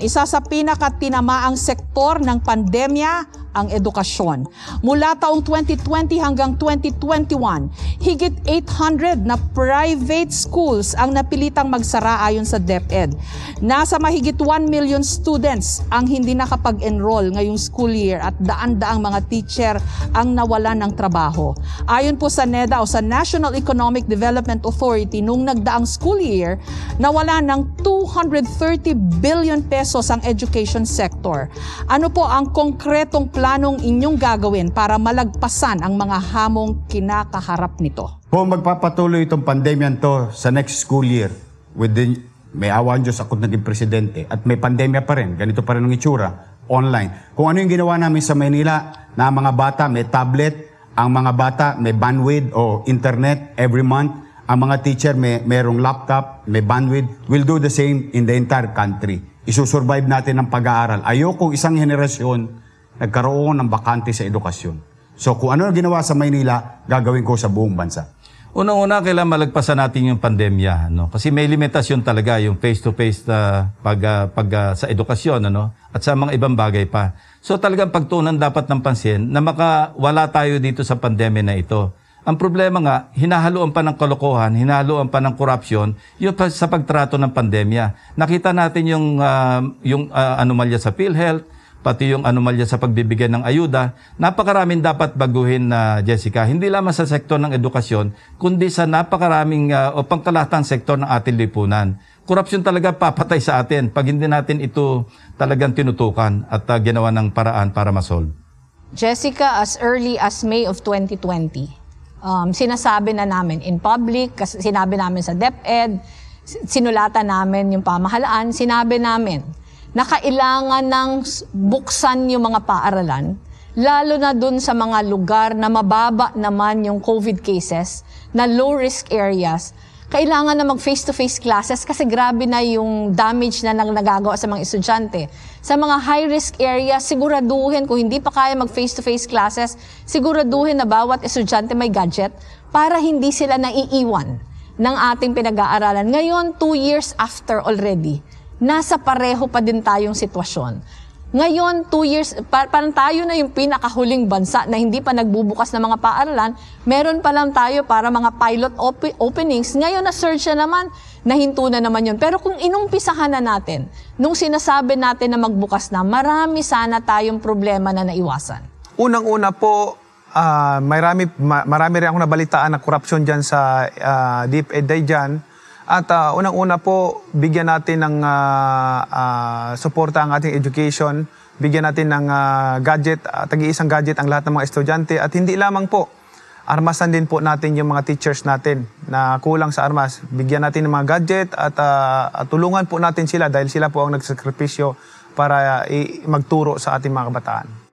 Isa sa pinakatinamaang sektor ng pandemya ang edukasyon. Mula taong 2020 hanggang 2021, higit 800 na private schools ang napilitang magsara ayon sa DepEd. Nasa mahigit 1 million students ang hindi nakapag-enroll ngayong school year at daan-daang mga teacher ang nawalan ng trabaho. Ayon po sa NEDA o sa National Economic Development Authority, nung nagdaang school year, nawala ng 230 billion pesos ang education sector. Ano po ang konkretong planong inyong gagawin para malagpasan ang mga hamong kinakaharap nito? Kung magpapatuloy itong pandemyan to sa next school year, within, may awan Diyos ako naging presidente at may pandemya pa rin, ganito pa rin ang itsura, online. Kung ano yung ginawa namin sa Maynila, na mga bata may tablet, ang mga bata may bandwidth o internet every month, ang mga teacher may merong laptop, may bandwidth, we'll do the same in the entire country. Isusurvive natin ang pag-aaral. Ayoko isang henerasyon nagkaroon ng bakante sa edukasyon. So kung ano ang ginawa sa Maynila, gagawin ko sa buong bansa. Unang-una, kailangan malagpasan natin yung pandemya. Ano? Kasi may limitasyon talaga yung face-to-face na pag, ah, pag, ah, sa edukasyon ano? at sa mga ibang bagay pa. So talagang pagtunan dapat ng pansin na makawala tayo dito sa pandemya na ito. Ang problema nga, hinahaluan pa ng kalokohan, hinahaluan pa ng korupsyon yung sa pagtrato ng pandemya. Nakita natin yung, ah, yung ah, anomalya sa PhilHealth, pati yung anomalya sa pagbibigay ng ayuda, napakaraming dapat baguhin na Jessica, hindi lamang sa sektor ng edukasyon, kundi sa napakaraming uh, o pangkalatang sektor ng ating lipunan. Korupsyon talaga papatay sa atin pag hindi natin ito talagang tinutukan at uh, ginawa ng paraan para masolve. Jessica, as early as May of 2020, um, sinasabi na namin in public, sinabi namin sa DepEd, sinulatan namin yung pamahalaan, sinabi namin na kailangan ng buksan yung mga paaralan, lalo na dun sa mga lugar na mababa naman yung COVID cases, na low-risk areas, kailangan na mag face-to-face classes kasi grabe na yung damage na nang nagagawa sa mga estudyante. Sa mga high-risk areas, siguraduhin kung hindi pa kaya mag face-to-face classes, siguraduhin na bawat estudyante may gadget para hindi sila naiiwan ng ating pinag-aaralan. Ngayon, two years after already, nasa pareho pa din tayong sitwasyon. Ngayon, two years, pa- parang tayo na yung pinakahuling bansa na hindi pa nagbubukas ng mga paaralan. Meron pa lang tayo para mga pilot op- openings. Ngayon, na-search na naman, nahinto na naman yun. Pero kung inumpisahan na natin, nung sinasabi natin na magbukas na, marami sana tayong problema na naiwasan. Unang-una po, ah, marami, ma- marami rin akong nabalitaan na korupsyon dyan sa uh, DepEd dyan. At ah, unang-una po, bigyan natin ng ah, ah, suporta ang ating education, bigyan natin ng ah, gadget, uh, tag-iisang gadget ang lahat ng mga estudyante. At hindi lamang po, armasan din po natin yung mga teachers natin na kulang sa armas. Bigyan natin ng mga gadget at, at tulungan po natin sila dahil sila po ang nagsakripisyo para i- magturo sa ating mga kabataan.